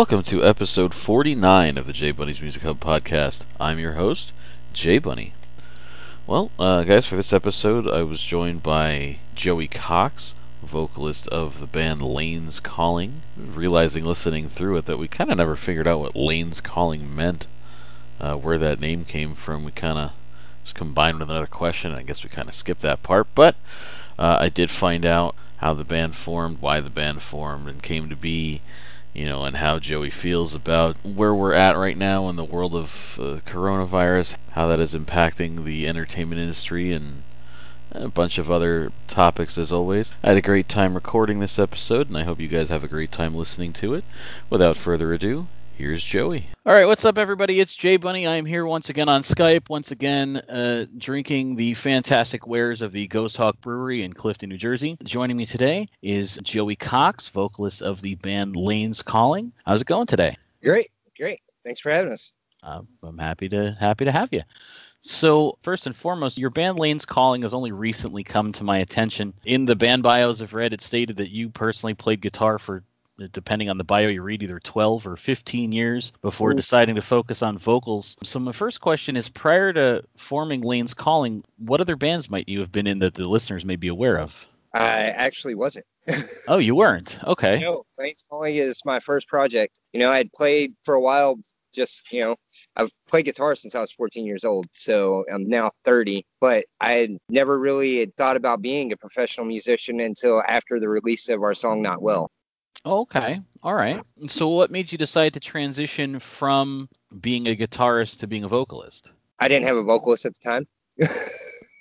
Welcome to episode 49 of the J Bunny's Music Hub podcast. I'm your host, J Bunny. Well, uh, guys, for this episode, I was joined by Joey Cox, vocalist of the band Lane's Calling. Realizing listening through it that we kind of never figured out what Lane's Calling meant, uh, where that name came from. We kind of just combined with another question. I guess we kind of skipped that part, but uh, I did find out how the band formed, why the band formed, and came to be you know, and how Joey feels about where we're at right now in the world of uh, coronavirus, how that is impacting the entertainment industry, and a bunch of other topics as always. I had a great time recording this episode, and I hope you guys have a great time listening to it. Without further ado, here's Joey. All right, what's up, everybody? It's Jay Bunny. I am here once again on Skype, once again uh, drinking the fantastic wares of the Ghost Hawk Brewery in Clifton, New Jersey. Joining me today is Joey Cox, vocalist of the band Lane's Calling. How's it going today? Great, great. Thanks for having us. Uh, I'm happy to happy to have you. So, first and foremost, your band Lane's Calling has only recently come to my attention. In the band bios I've read, it stated that you personally played guitar for depending on the bio you read, either 12 or 15 years before Ooh. deciding to focus on vocals. So, my first question is prior to forming Lane's Calling, what other bands might you have been in that the listeners may be aware of? I actually wasn't. oh, you weren't? Okay. No, Lane's Calling is my first project. You know, I'd played for a while just you know i've played guitar since i was 14 years old so i'm now 30 but i had never really thought about being a professional musician until after the release of our song not well okay. All right. So what made you decide to transition from being a guitarist to being a vocalist? I didn't have a vocalist at the time.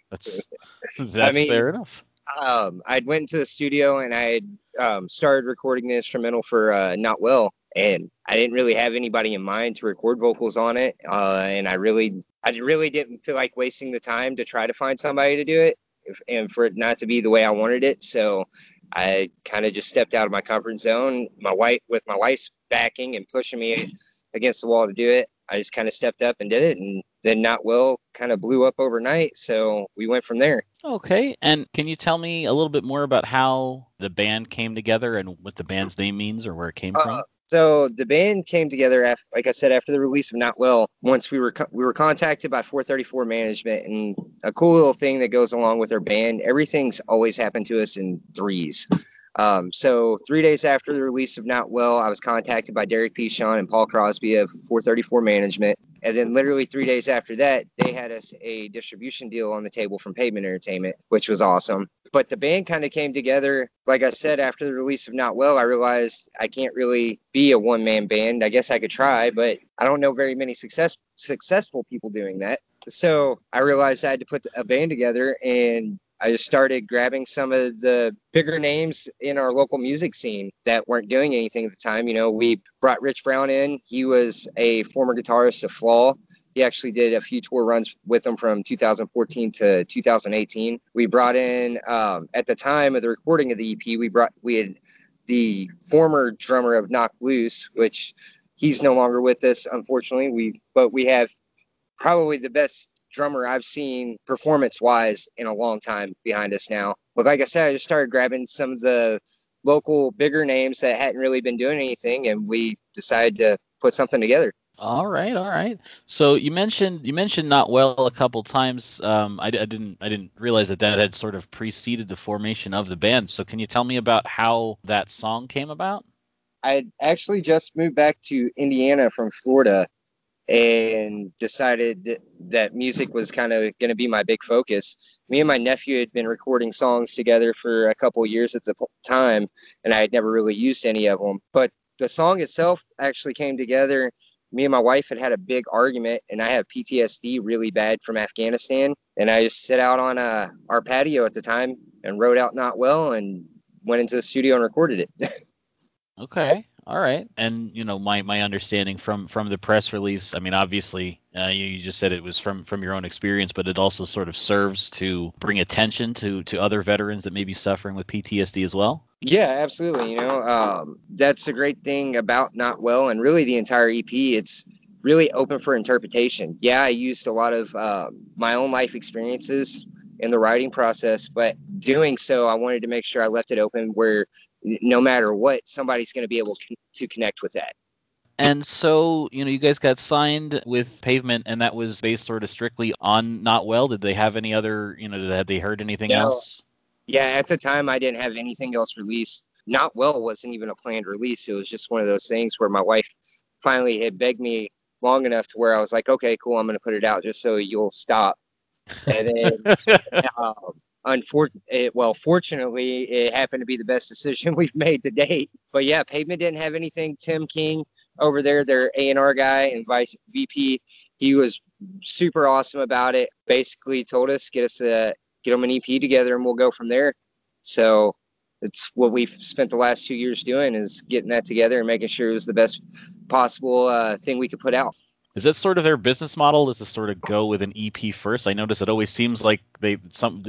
that's that's I mean, fair enough. Um, I'd went into the studio and I um, started recording the instrumental for uh, Not Well, and I didn't really have anybody in mind to record vocals on it. Uh, and I really, I really didn't feel like wasting the time to try to find somebody to do it, if, and for it not to be the way I wanted it. So I kind of just stepped out of my comfort zone. My wife, with my wife's backing and pushing me against the wall to do it, I just kind of stepped up and did it. And then Not Well kind of blew up overnight. So we went from there. Okay. And can you tell me a little bit more about how the band came together and what the band's name means or where it came uh, from? So the band came together, after, like I said, after the release of Not Well. Once we were co- we were contacted by 434 Management, and a cool little thing that goes along with our band. Everything's always happened to us in threes. Um, so three days after the release of Not Well, I was contacted by Derek Pichon and Paul Crosby of 434 Management. And then literally three days after that, they had us a distribution deal on the table from Pavement Entertainment, which was awesome. But the band kind of came together. Like I said, after the release of Not Well, I realized I can't really be a one man band. I guess I could try, but I don't know very many success successful people doing that. So I realized I had to put a band together and I just started grabbing some of the bigger names in our local music scene that weren't doing anything at the time. You know, we brought Rich Brown in. He was a former guitarist of Flaw. He actually did a few tour runs with them from 2014 to 2018. We brought in um, at the time of the recording of the EP. We brought we had the former drummer of Knock Loose, which he's no longer with us, unfortunately. We but we have probably the best drummer I've seen performance wise in a long time behind us now. But like I said, I just started grabbing some of the local bigger names that hadn't really been doing anything, and we decided to put something together. All right, all right. So you mentioned you mentioned not well a couple times. Um, I, I, didn't I didn't realize that that had sort of preceded the formation of the band. So can you tell me about how that song came about? I actually just moved back to Indiana from Florida and decided that, music was kind of going to be my big focus. Me and my nephew had been recording songs together for a couple years at the time, and I had never really used any of them. But the song itself actually came together. Me and my wife had had a big argument, and I have PTSD really bad from Afghanistan. And I just sit out on uh, our patio at the time and wrote out Not Well and went into the studio and recorded it. okay all right. And you know my my understanding from from the press release i mean obviously uh, you, you, just said it was from from your own experience but it also sort of serves to bring attention to to other veterans that may be suffering with ptsd as well. Yeah absolutely. You know um, that's a great thing about not well and really the entire ep it's really open for interpretation. Yeah i used a lot of uh, my own life experiences in the writing process but doing so i wanted to make sure i left it open where no matter what, somebody's going to be able to connect with that. And so, you know, you guys got signed with Pavement, and that was based sort of strictly on Not Well. Did they have any other, you know, had they heard anything No. else? Yeah, at the time I didn't have anything else released. Not well wasn't even a planned release. It was just one of those things where my wife finally had begged me long enough to where I was like, okay, cool, I'm gonna put it out just so you'll stop. And then, um, unfortunately, well, fortunately, it happened to be the best decision we've made to date. But yeah, Pavement didn't have anything. Tim King over there, their A and R guy and vice VP, he was super awesome about it. Basically, told us get us a get them an EP together, and we'll go from there. So it's what we've spent the last two years doing is getting that together and making sure it was the best possible uh, thing we could put out. Is that sort of their business model? Is to sort of go with an EP first? I notice it always seems like they some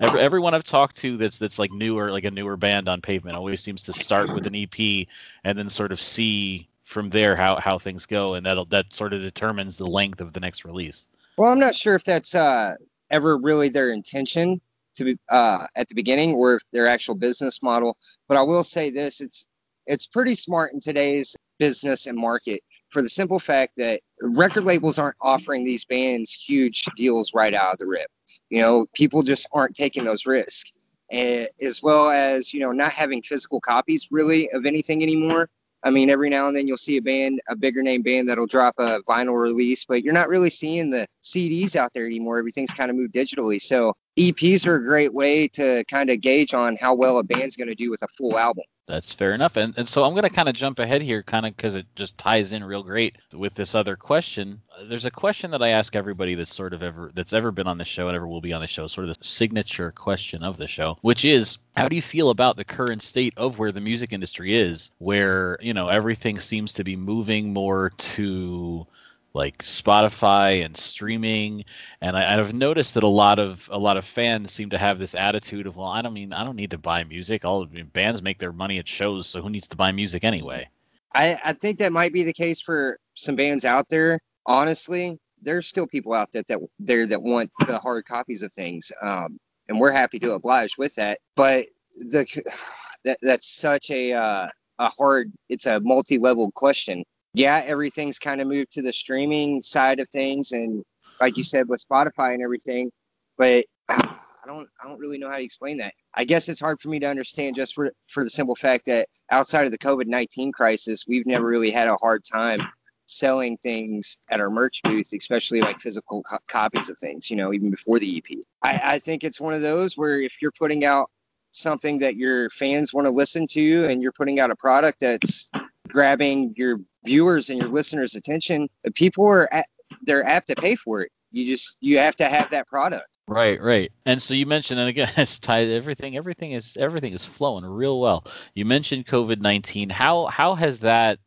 every, everyone I've talked to that's that's like newer, like a newer band on Pavement, always seems to start with an EP and then sort of see from there how how things go, and that'll that sort of determines the length of the next release. Well, I'm not sure if that's uh, ever really their intention to be uh, at the beginning or if their actual business model. But I will say this: it's it's pretty smart in today's business and market for the simple fact that record labels aren't offering these bands huge deals right out of the rip. You know, people just aren't taking those risks. And as well as, you know, not having physical copies really of anything anymore. I mean, every now and then you'll see a band, a bigger name band that'll drop a vinyl release, but you're not really seeing the CDs out there anymore. Everything's kind of moved digitally. So EPs are a great way to kind of gauge on how well a band's going to do with a full album. That's fair enough. And, and so I'm going to kind of jump ahead here, kind of because it just ties in real great with this other question. Uh, there's a question that I ask everybody that's sort of ever that's ever been on the show and ever will be on the show, sort of the signature question of the show, which is how do you feel about the current state of where the music industry is, where you know everything seems to be moving more to like Spotify and streaming, and I, have noticed that a lot of a lot of fans seem to have this attitude of, well, I don't mean I don't need to buy music. All bands make their money at shows, so who needs to buy music anyway? I, I think that might be the case for some bands out there. Honestly, there's still people out there that there that want the hard copies of things, um, and we're happy to oblige with that. But the that that's such a uh, a hard. It's a multi-level question yeah, everything's kind of moved to the streaming side of things, and like you said with Spotify and everything. But I don't, I don't really know how to explain that. I guess it's hard for me to understand just for for the simple fact that outside of the COVID nineteen crisis, we've never really had a hard time selling things at our merch booth, especially like physical co- copies of things. You know, even before the EP. I, I think it's one of those where if you're putting out something that your fans want to listen to, and you're putting out a product that's grabbing your viewers and your listeners' attention, people are at, they're apt to pay for it. You just you have to have that product. Right, right. And so you mentioned, and again, it's tied. Everything, everything is everything is flowing real well. You mentioned COVID nineteen. How how has that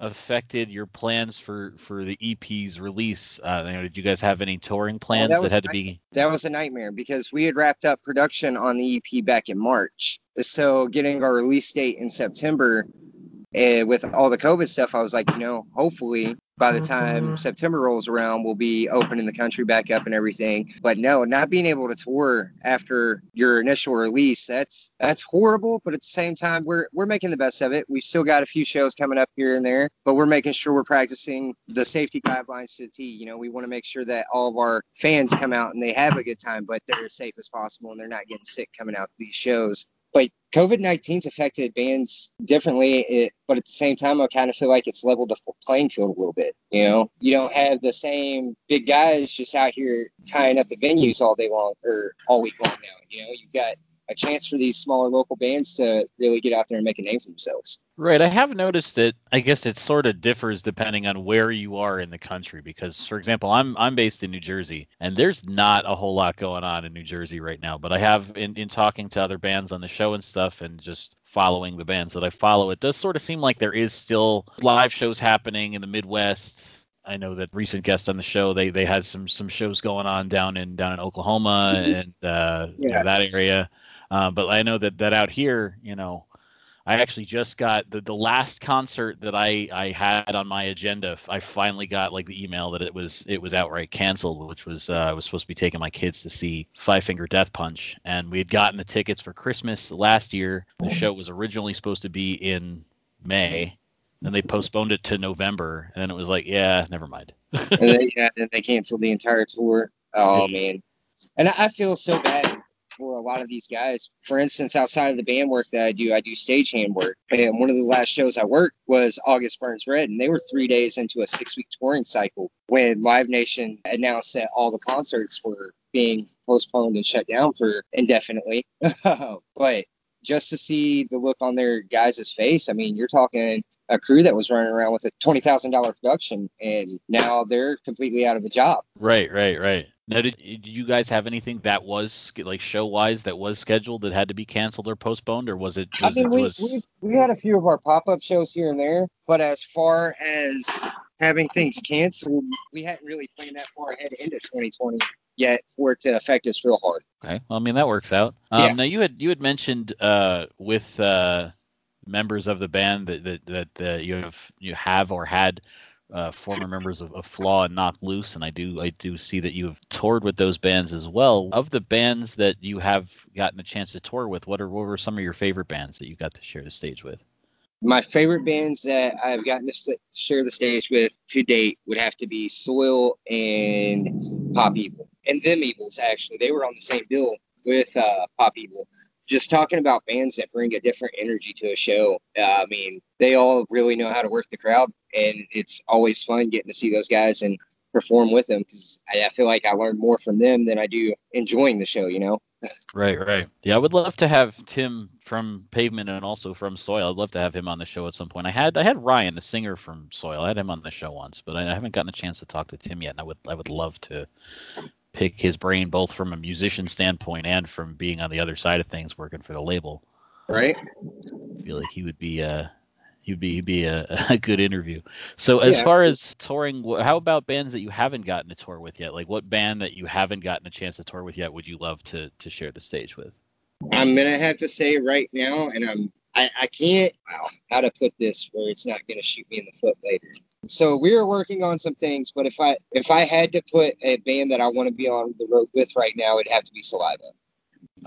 affected your plans for for the EP's release? Uh, did you guys have any touring plans that, that had to be? That was a nightmare because we had wrapped up production on the EP back in March. So getting our release date in September and with all the COVID stuff, I was like, you know, hopefully by the time mm-hmm. September rolls around, we'll be opening the country back up and everything. But no, not being able to tour after your initial release, that's that's horrible. But at the same time, we're we're making the best of it. We've still got a few shows coming up here and there, but we're making sure we're practicing the safety guidelines to the T. You know, we want to make sure that all of our fans come out and they have a good time, but they're as safe as possible and they're not getting sick coming out these shows COVID 19's affected bands differently, it, but at the same time, I kind of feel like it's leveled the playing field a little bit. You know, you don't have the same big guys just out here tying up the venues all day long or all week long now. You know, you've got a chance for these smaller local bands to really get out there and make a name for themselves. Right. I have noticed that I guess it sort of differs depending on where you are in the country because for example, I'm I'm based in New Jersey and there's not a whole lot going on in New Jersey right now, but I have in, in talking to other bands on the show and stuff and just following the bands that I follow, it does sort of seem like there is still live shows happening in the Midwest I know that recent guests on the show they they had some some shows going on down in down in Oklahoma and uh, yeah. you know, that area. Uh, but I know that that out here, you know, I actually just got the, the last concert that I, I had on my agenda. I finally got like the email that it was it was outright canceled, which was uh, I was supposed to be taking my kids to see Five Finger Death Punch, and we had gotten the tickets for Christmas last year. The show was originally supposed to be in May, and they postponed it to November, and then it was like, yeah, never mind. and then, yeah, then they canceled the entire tour. Oh man, and I feel so bad for a lot of these guys. For instance, outside of the band work that I do, I do stagehand work. And one of the last shows I worked was August Burns Red, and they were three days into a six week touring cycle when Live Nation announced that all the concerts were being postponed and shut down for indefinitely. but just to see the look on their guys' face, I mean, you're talking a crew that was running around with a twenty thousand dollar production, and now they're completely out of a job. Right, right, right. Now, did, did you guys have anything that was like show wise that was scheduled that had to be canceled or postponed, or was it? Was I mean, it we, was... we we had a few of our pop up shows here and there, but as far as having things canceled, we hadn't really planned that far ahead into 2020 yet for it to affect us real hard. Okay, well, I mean that works out. Um, Yeah. Now you had you had mentioned uh, with uh, members of the band that that, that uh, you have you have or had uh, former members of, of Flaw and Knock Loose, and I do I do see that you have toured with those bands as well. Of the bands that you have gotten a chance to tour with, what are what were some of your favorite bands that you got to share the stage with? My favorite bands that I've gotten to share the stage with to date would have to be Soil and Pop Evil. And Them Evils, actually. They were on the same bill with uh, Pop Evil. Just talking about bands that bring a different energy to a show. Uh, I mean, they all really know how to work the crowd, and it's always fun getting to see those guys and perform with them because I, I feel like I learn more from them than I do enjoying the show, you know? Right, right. Yeah, I would love to have Tim from Pavement and also from Soil. I'd love to have him on the show at some point. I had I had Ryan, the singer from Soil. I had him on the show once, but I, I haven't gotten a chance to talk to Tim yet. And I would I would love to pick his brain both from a musician standpoint and from being on the other side of things, working for the label. Right? I feel like he would be uh he'd be he'd be a, a good interview. So as Yeah, far as touring, how about bands that you haven't gotten to tour with yet? Like what band that you haven't gotten a chance to tour with yet would you love to to share the stage with? I'm gonna have to say right now, and I'm I, I can't wow, how to put this where it's not gonna shoot me in the foot later. So we're working on some things, but if I if I had to put a band that I want to be on the road with right now, it'd have to be Saliva.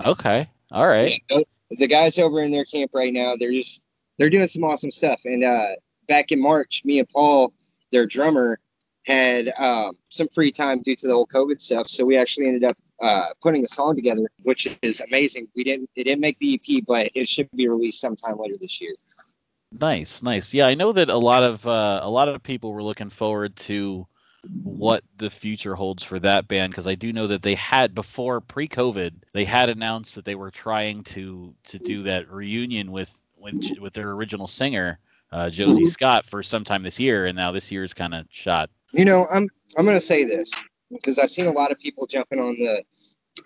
Okay. All right. Yeah, the guys over in their camp right now, they're just they're doing some awesome stuff. And uh, back in March, me and Paul, their drummer, had um, some free time due to the whole COVID stuff. So we actually ended up uh, putting a song together, which is amazing. We didn't it didn't make the EP, but it should be released sometime later this year. Nice, nice. Yeah, I know that a lot of uh, a lot of people were looking forward to what the future holds for that band because I do know that they had before pre-COVID they had announced that they were trying to to do that reunion with with, with their original singer uh, Josey Mhm. Scott for sometime this year, and now this year is kind of shot. You know, I'm I'm gonna say this because I've seen a lot of people jumping on the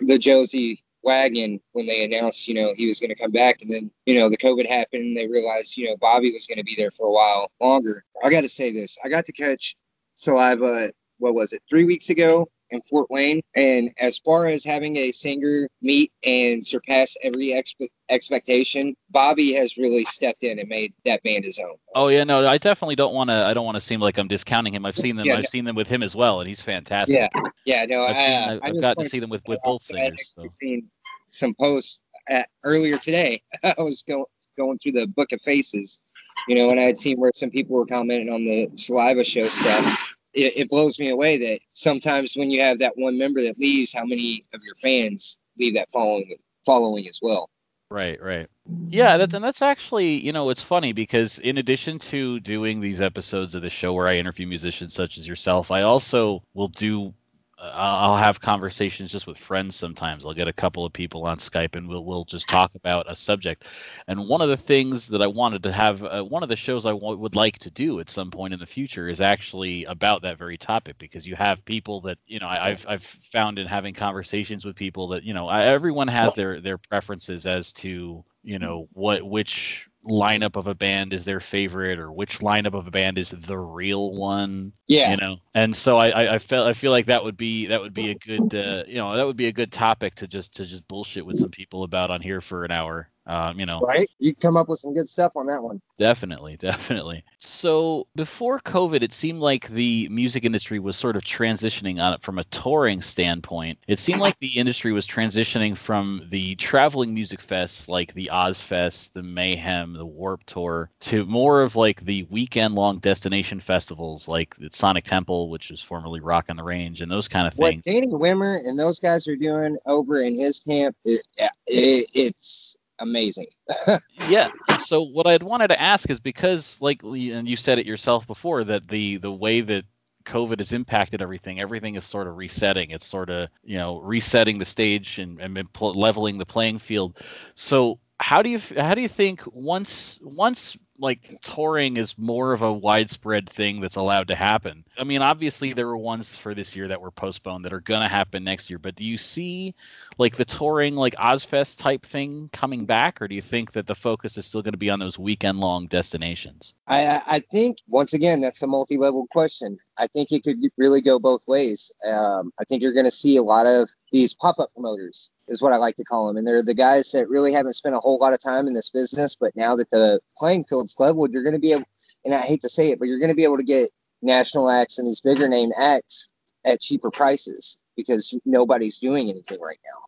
the Josey wagon when they announced, you know, he was going to come back, and then you know the COVID happened, and they realized, you know, Bobby was going to be there for a while longer. I got to say this: I got to catch Saliva. What was it? Three weeks ago in Fort Wayne, and as far as having a singer meet and surpass every expe- expectation, Bobby has really stepped in and made that band his own. Oh yeah, no, I definitely don't want to. I don't want to seem like I'm discounting him. I've seen them. Yeah, I've no. seen them with him as well, and he's fantastic. Yeah, yeah, no, I've, seen, I, I've, I I've gotten to see them with, with both singers. So. seen some posts at, earlier today. I was going going through the book of faces, you know, and I had seen where some people were commenting on the saliva show stuff. It, it blows me away that sometimes when you have that one member that leaves, how many of your fans leave that following following as well. Right, right. Yeah, that's mm-hmm. and that's actually, you know, it's funny because in addition to doing these episodes of the show where I interview musicians such as yourself, I also will do I'll have conversations just with friends sometimes. I'll get a couple of people on Skype and we'll we'll just talk about a subject. And one of the things that I wanted to have uh, one of the shows I w- would like to do at some point in the future is actually about that very topic because you have people that, you know, I, I've I've found in having conversations with people that, you know, I, everyone has their their preferences as to you know what which lineup of a band is their favorite or which lineup of a band is the real one Yeah, you know? And so I, I i felt i feel like that would be that would be a good uh, you know that would be a good topic to just to just bullshit with some people about on here for an hour Uh, you know, Right? You come up with some good stuff on that one. Definitely, definitely. So before COVID, it seemed like the music industry was sort of transitioning on it from a touring standpoint. It seemed like the industry was transitioning from the traveling music fests like the Ozzfest, the Mayhem, the Warp Tour, to more of like the weekend-long destination festivals like the Sonic Temple, which is formerly Rock on the Range, and those kind of things. What. Danny Wimmer and those guys are doing over in his camp, it, it, it's amazing. yeah. So what I'd wanted to ask is because, like, and you said it yourself before, that the the way that COVID has impacted everything. Everything is sort of resetting. It's sort of you know resetting the stage and, and leveling the playing field. So how do you how do you think once once like touring is more of a widespread thing that's allowed to happen. I mean, obviously there were ones for this year that were postponed that are going to happen next year, but do you see like the touring like Ozzfest type thing coming back or do you think that the focus is still going to be on those weekend long destinations? I I think once again that's a multi-level question. I think it could really go both ways. Um, I think you're going to see a lot of these pop-up promoters is what I like to call them. And they're the guys that really haven't spent a whole lot of time in this business. But now that the playing field's leveled, you're going to be able, and I hate to say it, but you're going to be able to get national acts and these bigger name acts at cheaper prices because nobody's doing anything right now.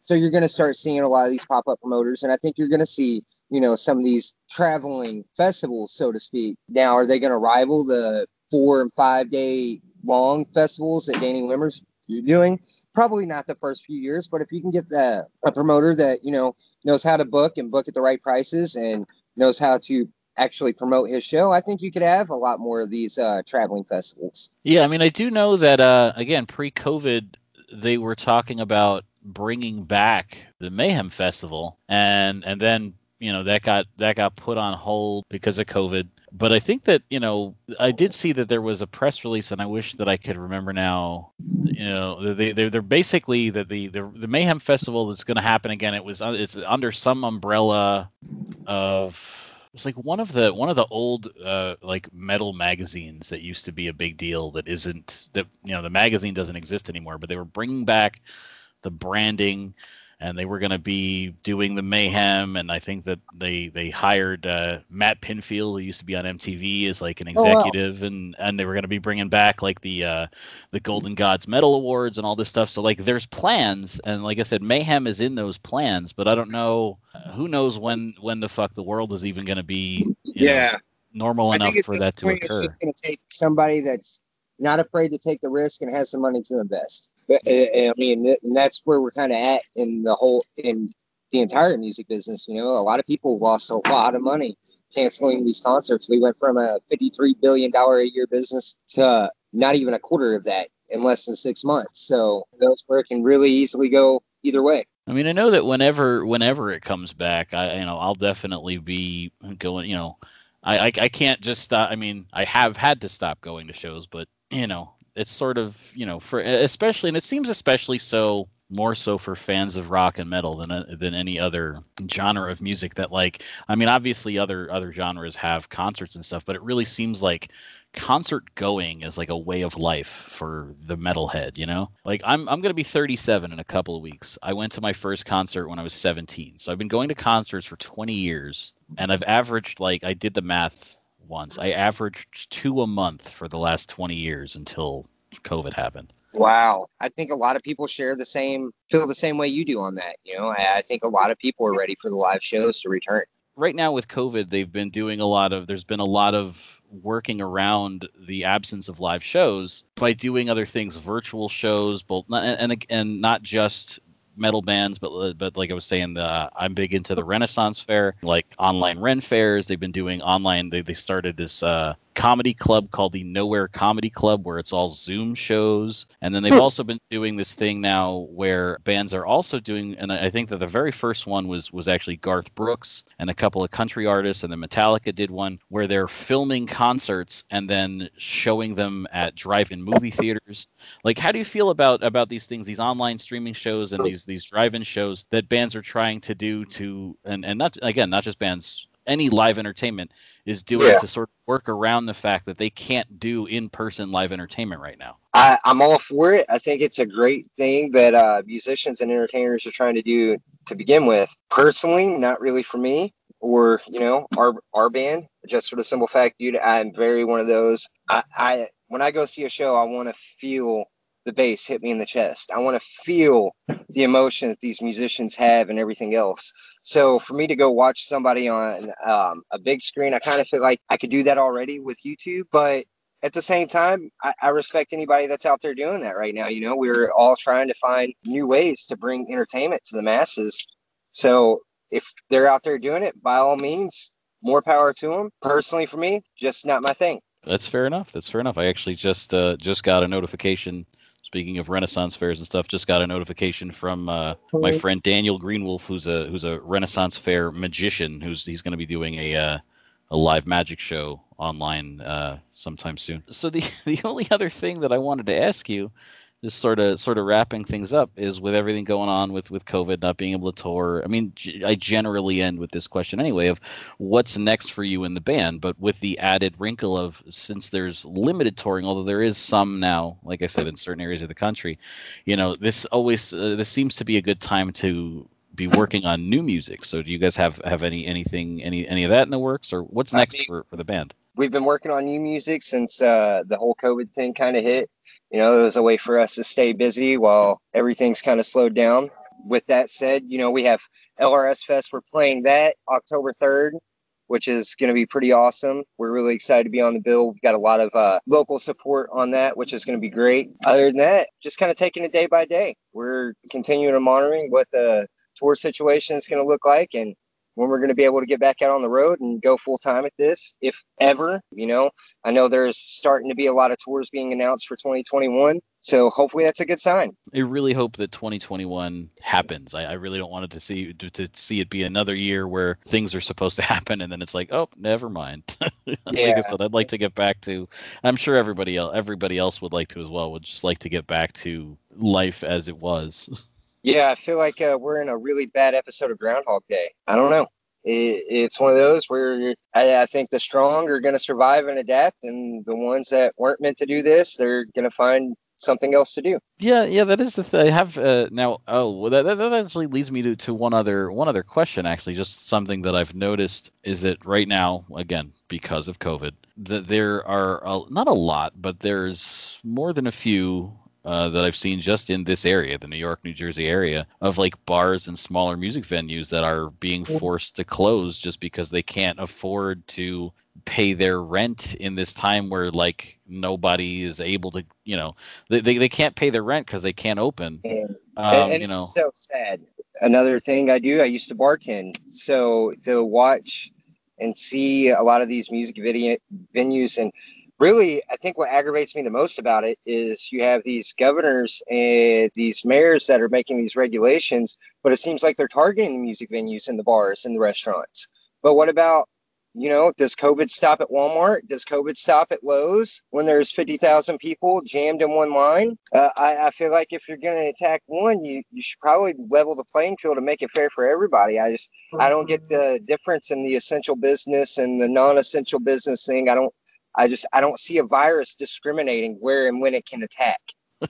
So you're going to start seeing a lot of these pop-up promoters, and I think you're going to see, you know, some of these traveling festivals, so to speak. Now, are they going to rival the four and five day long festivals that Danny Wimmer's doing? probably not the first few years, but if you can get the a promoter that you know knows how to book and book at the right prices and knows how to actually promote his show, I think you could have a lot more of these uh, traveling festivals. Yeah, I mean, I do know that uh, again, pre-COVID, they were talking about bringing back the Mayhem Festival, and and then you know that got that got put on hold because of COVID but I think that you know I did see that there was a press release, and I wish that I could remember now. You know, they they're, they're basically that the, the the Mayhem Festival that's going to happen again. It was uh, it's under some umbrella of it's like one of the one of the old uh, like metal magazines that used to be a big deal that isn't that you know the magazine doesn't exist anymore. But they were bringing back the branding and they were going to be doing the mayhem and i think that they they hired uh, matt pinfield who used to be on mtv as like an executive oh, wow. and and they were going to be bringing back like the uh, the golden gods metal awards and all this stuff. So like there's plans and like i said mayhem is in those plans but i don't know uh, who knows when when the fuck the world is even going to be yeah know, normal enough for that to occur it's going to take somebody that's not afraid to take the risk and has some money to invest uh, uh, I mean, that's where we're kind of at in the whole in the entire music business. You know, a lot of people lost a lot of money canceling these concerts. We went from a fifty-three billion dollar a year business to not even a quarter of that in less than six months. So those where it can really easily go either way. I mean, I know that whenever whenever it comes back, I you know I'll definitely be going. You know, I I, I can't just stop. I mean, I have had to stop going to shows, but you know, it's sort of you know for especially and it seems especially so more so for fans of rock and metal than uh, than any other genre of music that like I mean obviously other other genres have concerts and stuff but it really seems like concert going is like a way of life for the metalhead, you know? Like I'm I'm going to be 37 in a couple of weeks. I went to my first concert when I was 17. So I've been going to concerts for 20 years and I've averaged like I did the math once. I averaged two a month for the last 20 years until COVID happened. Wow. I think a lot of people share the same, feel the same way you do on that. You know, I, I think a lot of people are ready for the live shows to return. Right now with COVID, they've been doing a lot of, there's been a lot of working around the absence of live shows by doing other things, virtual shows, both, and, and, and not just metal bands, but but like I was saying, the, I'm big into the Renaissance Fair, like online Ren fairs. They've been doing online. They they started this uh, comedy club called the Nowhere Comedy Club, where it's all Zoom shows. And then they've hmm. also been doing this thing now where bands are also doing, and I think that the very first one was was actually Garth Brooks and a couple of country artists, and then Metallica did one where they're filming concerts and then showing them at drive-in movie theaters. Like, how do you feel about about these things, these online streaming shows and these these drive-in shows that bands are trying to do to, and and not again, not just bands any live entertainment is doing yeah. to sort of work around the fact that they can't do in-person live entertainment right now. I, am all for it. I think it's a great thing that uh, musicians and entertainers are trying to do to begin with. Personally, not really for me or you know our our band just for the simple fact dude i'm very one of those i i when i go see a show i want to feel the bass hit me in the chest i want to feel the emotion that these musicians have and everything else so for me to go watch somebody on um, a big screen i kind of feel like i could do that already with youtube but at the same time, I, I, respect anybody that's out there doing that right now. You know, we're all trying to find new ways to bring entertainment to the masses. So if they're out there doing it, by all means, more power to them. Personally, for me, just not my thing. That's fair enough. That's fair enough. I actually just uh, just got a notification. Speaking of Renaissance fairs and stuff, just got a notification from uh, my friend Daniel Greenwolf, who's a who's a Renaissance fair magician. Who's he's going to be doing a uh, a live magic show online uh, sometime soon. So the the only other thing that I wanted to ask you just sort of sort of wrapping things up is with everything going on with with COVID not being able to tour. I mean, I generally end with this question anyway of what's next for you in the band, but with the added wrinkle of since there's limited touring, although there is some now, like I said, in certain areas of the country, you know, this always uh, this seems to be a good time to be working on new music. So do you guys have have any anything any any of that in the works, or what's next for for the band? We've been working on new music since uh, the whole COVID thing kind of hit you know, it was a way for us to stay busy while everything's kind of slowed down. With that said, you know, we have LRS Fest. We're playing that October 3rd, which is going to be pretty awesome. We're really excited to be on the bill. We've got a lot of uh, local support on that, which is going to be great. Other than that, just kind of taking it day by day. We're continuing to monitoring what the tour situation is going to look like and when we're going to be able to get back out on the road and go full time at this, if ever. You know, I know there's starting to be a lot of tours being announced for 2021. So hopefully that's a good sign. I really hope that 2021 happens. I, I really don't want it to see to, to, see it be another year where things are supposed to happen and then it's like, oh, never mind. yeah. like I said, I'd like to get back to. I'm sure everybody else, everybody else would like to as well. Would just like to get back to life as it was. Yeah, I feel like uh, we're in a really bad episode of Groundhog Day. I don't know. It, it's one of those where I, I think the strong are going to survive and adapt, and the ones that weren't meant to do this, they're going to find something else to do. Yeah, yeah, that is the thing. I have uh, now. Oh, well, that, that actually leads me to, to one other one other question. Actually, just something that I've noticed is that right now, again, because of COVID, that there are not a lot, but there's more than a few uh, that I've seen just in this area, the New York, New Jersey area, of like bars and smaller music venues that are being forced to close just because they can't afford to pay their rent in this time where like nobody is able to, you know, they, they, they can't pay their rent because they can't open. Um, and, and you know, so sad. Another thing I do, I used to bartend, so to watch and see a lot of these music video venues and really, I think what aggravates me the most about it is you have these governors and these mayors that are making these regulations, but it seems like they're targeting the music venues and the bars and the restaurants. But what about, you know, does COVID stop at Walmart? Does COVID stop at Lowe's when there's 50,000 people jammed in one line? Uh, I, I feel like if you're going to attack one, you, you should probably level the playing field and make it fair for everybody. I just, I don't get the difference in the essential business and the non essential business thing. I don't, I just I don't see a virus discriminating where and when it can attack.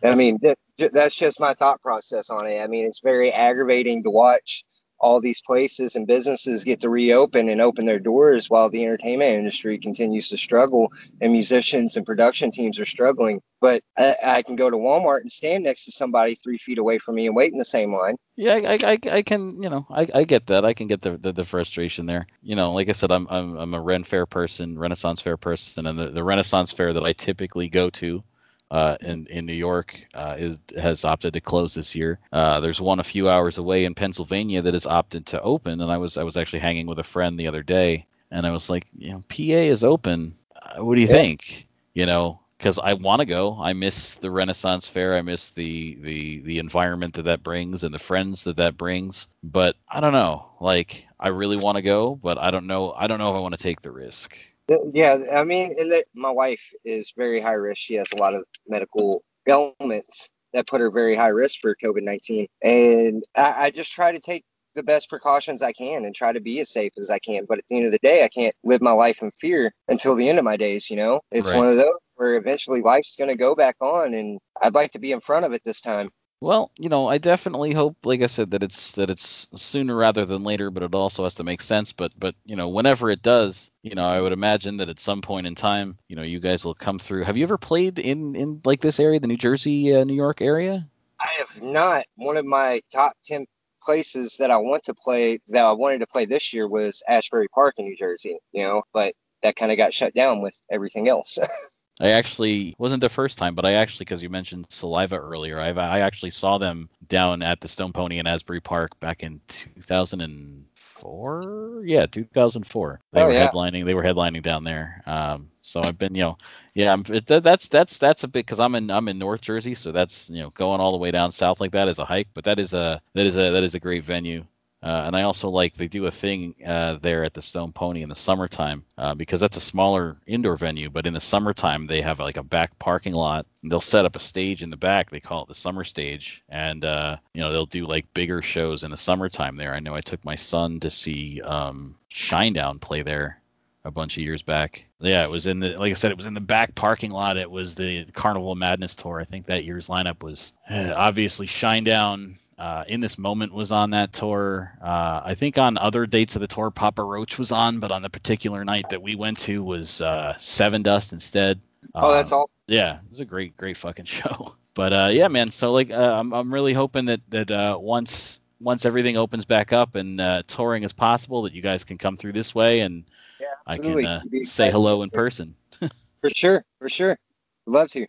I mean, that's just my thought process on it. I mean, it's very aggravating to watch all these places and businesses get to reopen and open their doors while the entertainment industry continues to struggle and musicians and production teams are struggling. But I, I, can go to Walmart and stand next to somebody three feet away from me and wait in the same line. Yeah, I, I, I can, you know, I, I get that. I can get the, the, the, frustration there. You know, like I said, I'm, I'm, I'm a Ren Fair person, Renaissance Fair person, and the, the Renaissance Fair that I typically go to uh, in in New York uh, is, has opted to close this year. Uh, there's one a few hours away in Pennsylvania that has opted to open, and I was I was actually hanging with a friend the other day, and I was like, you know, PA is open. Uh, what do you yeah. think? You know, because I want to go. I miss the Renaissance Fair. I miss the the the environment that that brings and the friends that that brings. But I don't know. Like I really want to go, but I don't know. I don't know if I want to take the risk. Yeah, I mean, and the, my wife is very high risk. She has a lot of medical ailments that put her very high risk for COVID nineteen, and I, I just try to take the best precautions I can and try to be as safe as I can. But at the end of the day, I can't live my life in fear until the end of my days. You know, it's right. one of those where eventually life's going to go back on, and I'd like to be in front of it this time. Well, you know, I definitely hope, like I said, that it's that it's sooner rather than later, but it also has to make sense. But but you know, whenever it does, you know, I would imagine that at some point in time, you know, you guys will come through. Have you ever played in in like this area, the New Jersey, uh, New York area? I have not. One of my top ten places that I want to play that I wanted to play this year was Asbury Park in New Jersey. You know, but that kind of got shut down with everything else. I actually wasn't the first time, but I actually, because you mentioned Saliva earlier, I I actually saw them down at the Stone Pony in Asbury Park back in 2004. Yeah, 2004. They Oh, were yeah. headlining. They were headlining down there. Um, so I've been, you know, yeah, I'm, it, that's that's that's a bit because I'm in I'm in North Jersey, so that's you know going all the way down south like that is a hike, but that is a that is a that is a great venue. Uh, and I also like they do a thing uh, there at the Stone Pony in the summertime uh, because that's a smaller indoor venue. But in the summertime, they have like a back parking lot. They'll set up a stage in the back. They call it the summer stage, and uh, you know they'll do like bigger shows in the summertime there. I know I took my son to see um, Shinedown play there a bunch of years back. Yeah, it was in the like I said, it was in the back parking lot. It was the Carnival Madness tour. I think that year's lineup was uh, obviously Shinedown. Uh, in this moment was on that tour. Uh, I think on other dates of the tour, Papa Roach was on, but on the particular night that we went to was uh, Sevendust instead. oh, that's Uh, all. Yeah, it was a great, great fucking show. But uh, yeah, man. So like, uh, I'm I'm really hoping that that uh, once once everything opens back up and uh, touring is possible, that you guys can come through this way and Yeah, I can say hello in person. For sure, for sure. Love to.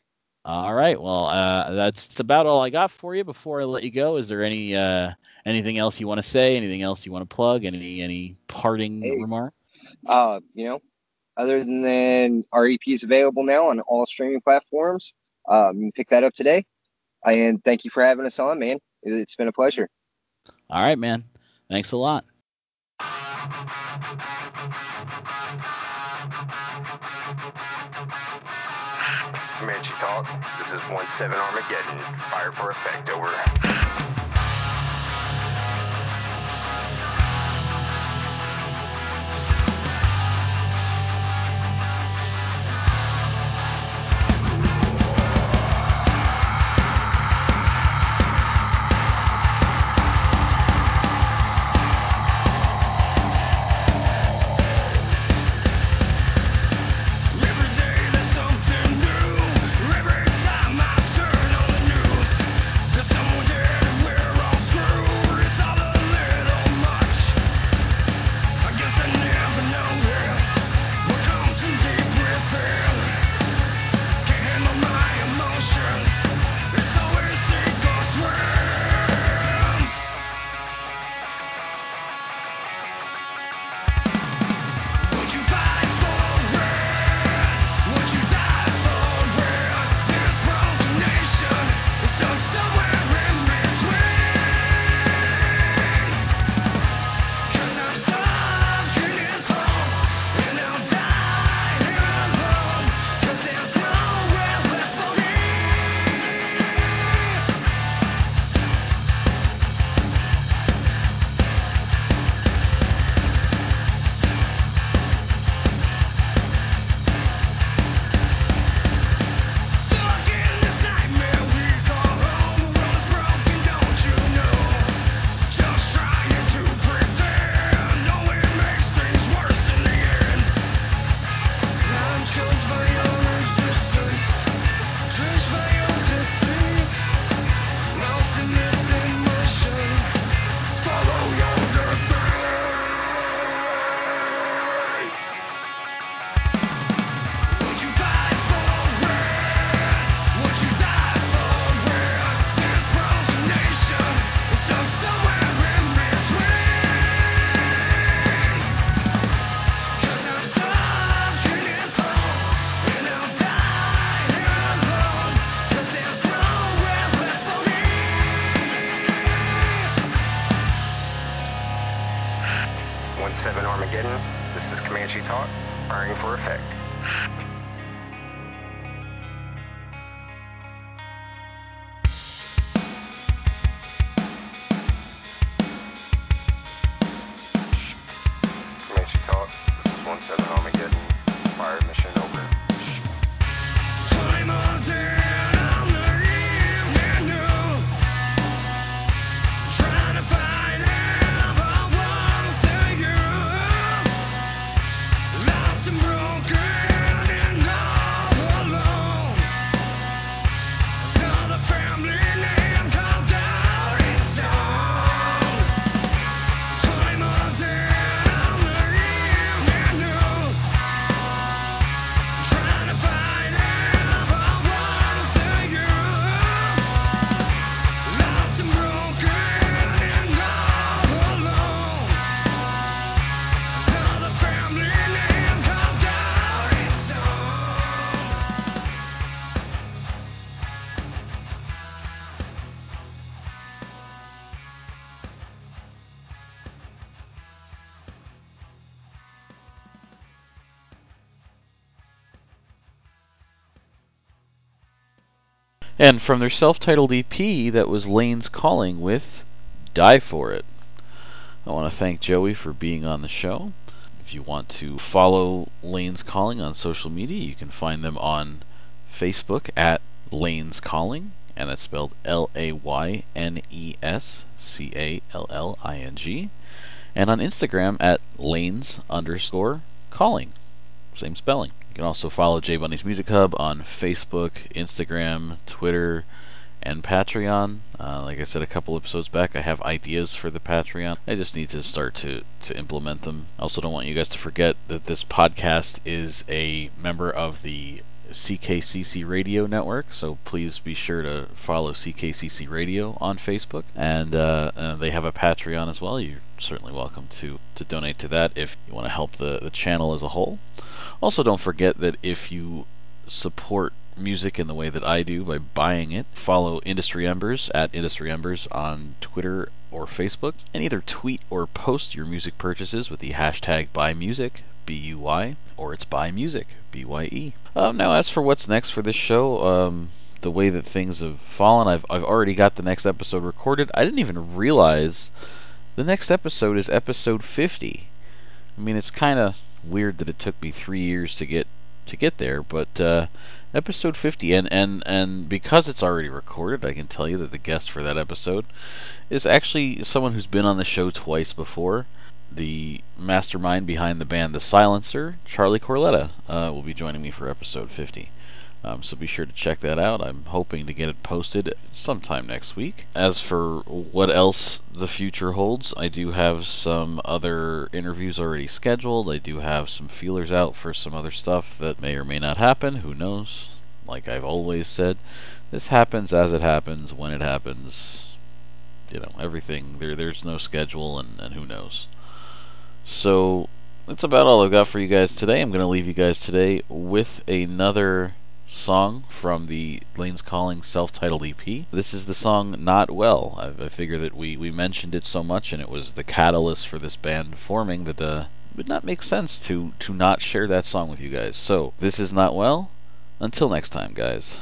All right. Well, uh, that's about all I got for you. Before I let you go, is there any uh, anything else you want to say? Anything else you want to plug? Any any parting Hey. remark? Uh, you know, other than our EP is available now on all streaming platforms. Um, you can pick that up today. And thank you for having us on, man. It's been a pleasure. All right, man. Thanks a lot. Talk. This is 1-7 Armageddon. Fire for effect. Over. And from their self titled EP, that was Layne's Calling with Die For It. I want to thank Joey for being on the show. If you want to follow Layne's Calling on social media, you can find them on Facebook at Layne's Calling, and that's spelled L A Y N E S C A L L I N G, and on Instagram at Layne's underscore calling. Same spelling. You can also follow J Bunny's Music Hub on Facebook, Instagram, Twitter, and Patreon. Uh, like I said a couple episodes back, I have ideas for the Patreon. I just need to start to, to implement them. I also don't want you guys to forget that this podcast is a member of the CKCC Radio Network, so please be sure to follow CKCC Radio on Facebook. And uh, they have a Patreon as well. You're certainly welcome to, to donate to that if you want to help the, the channel as a whole. Also, don't forget that if you support music in the way that I do by buying it, follow Industry Embers at Industry Embers on Twitter or Facebook, and either tweet or post your music purchases with the hashtag BuyMusic, B U Y, or it's Buy Music, B Y E. Um, now, as for what's next for this show, um, the way that things have fallen, I've, I've already got the next episode recorded. I didn't even realize the next episode is episode 50. I mean, it's kind of weird that it took me three years to get to get there, but uh, episode 50, and, and and because it's already recorded, I can tell you that the guest for that episode is actually someone who's been on the show twice before. The mastermind behind the band The Silencer, Charlie Corletta, uh, will be joining me for episode 50. Um, so be sure to check that out. I'm hoping to get it posted sometime next week. As for what else the future holds, I do have some other interviews already scheduled. I do have some feelers out for some other stuff that may or may not happen. Who knows? Like I've always said, this happens as it happens when it happens. You know, everything there. There's no schedule, and, and who knows. So that's about all I've got for you guys today. I'm going to leave you guys today with another song from the Layne's Calling self-titled EP. This is the song "Not Well." I, I figure that we we mentioned it so much, and it was the catalyst for this band forming that uh, it would not make sense to to not share that song with you guys. So this is "Not Well." Until next time, guys.